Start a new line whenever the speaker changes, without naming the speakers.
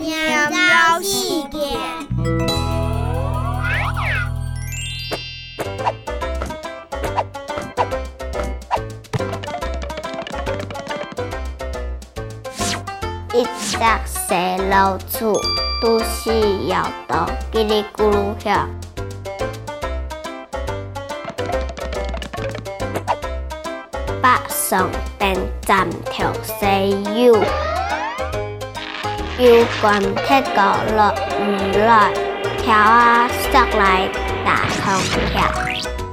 念到几点？一到十六，到叽里咕噜响。北上电站调石油。有关铁高落唔来，跳啊塞来打空调。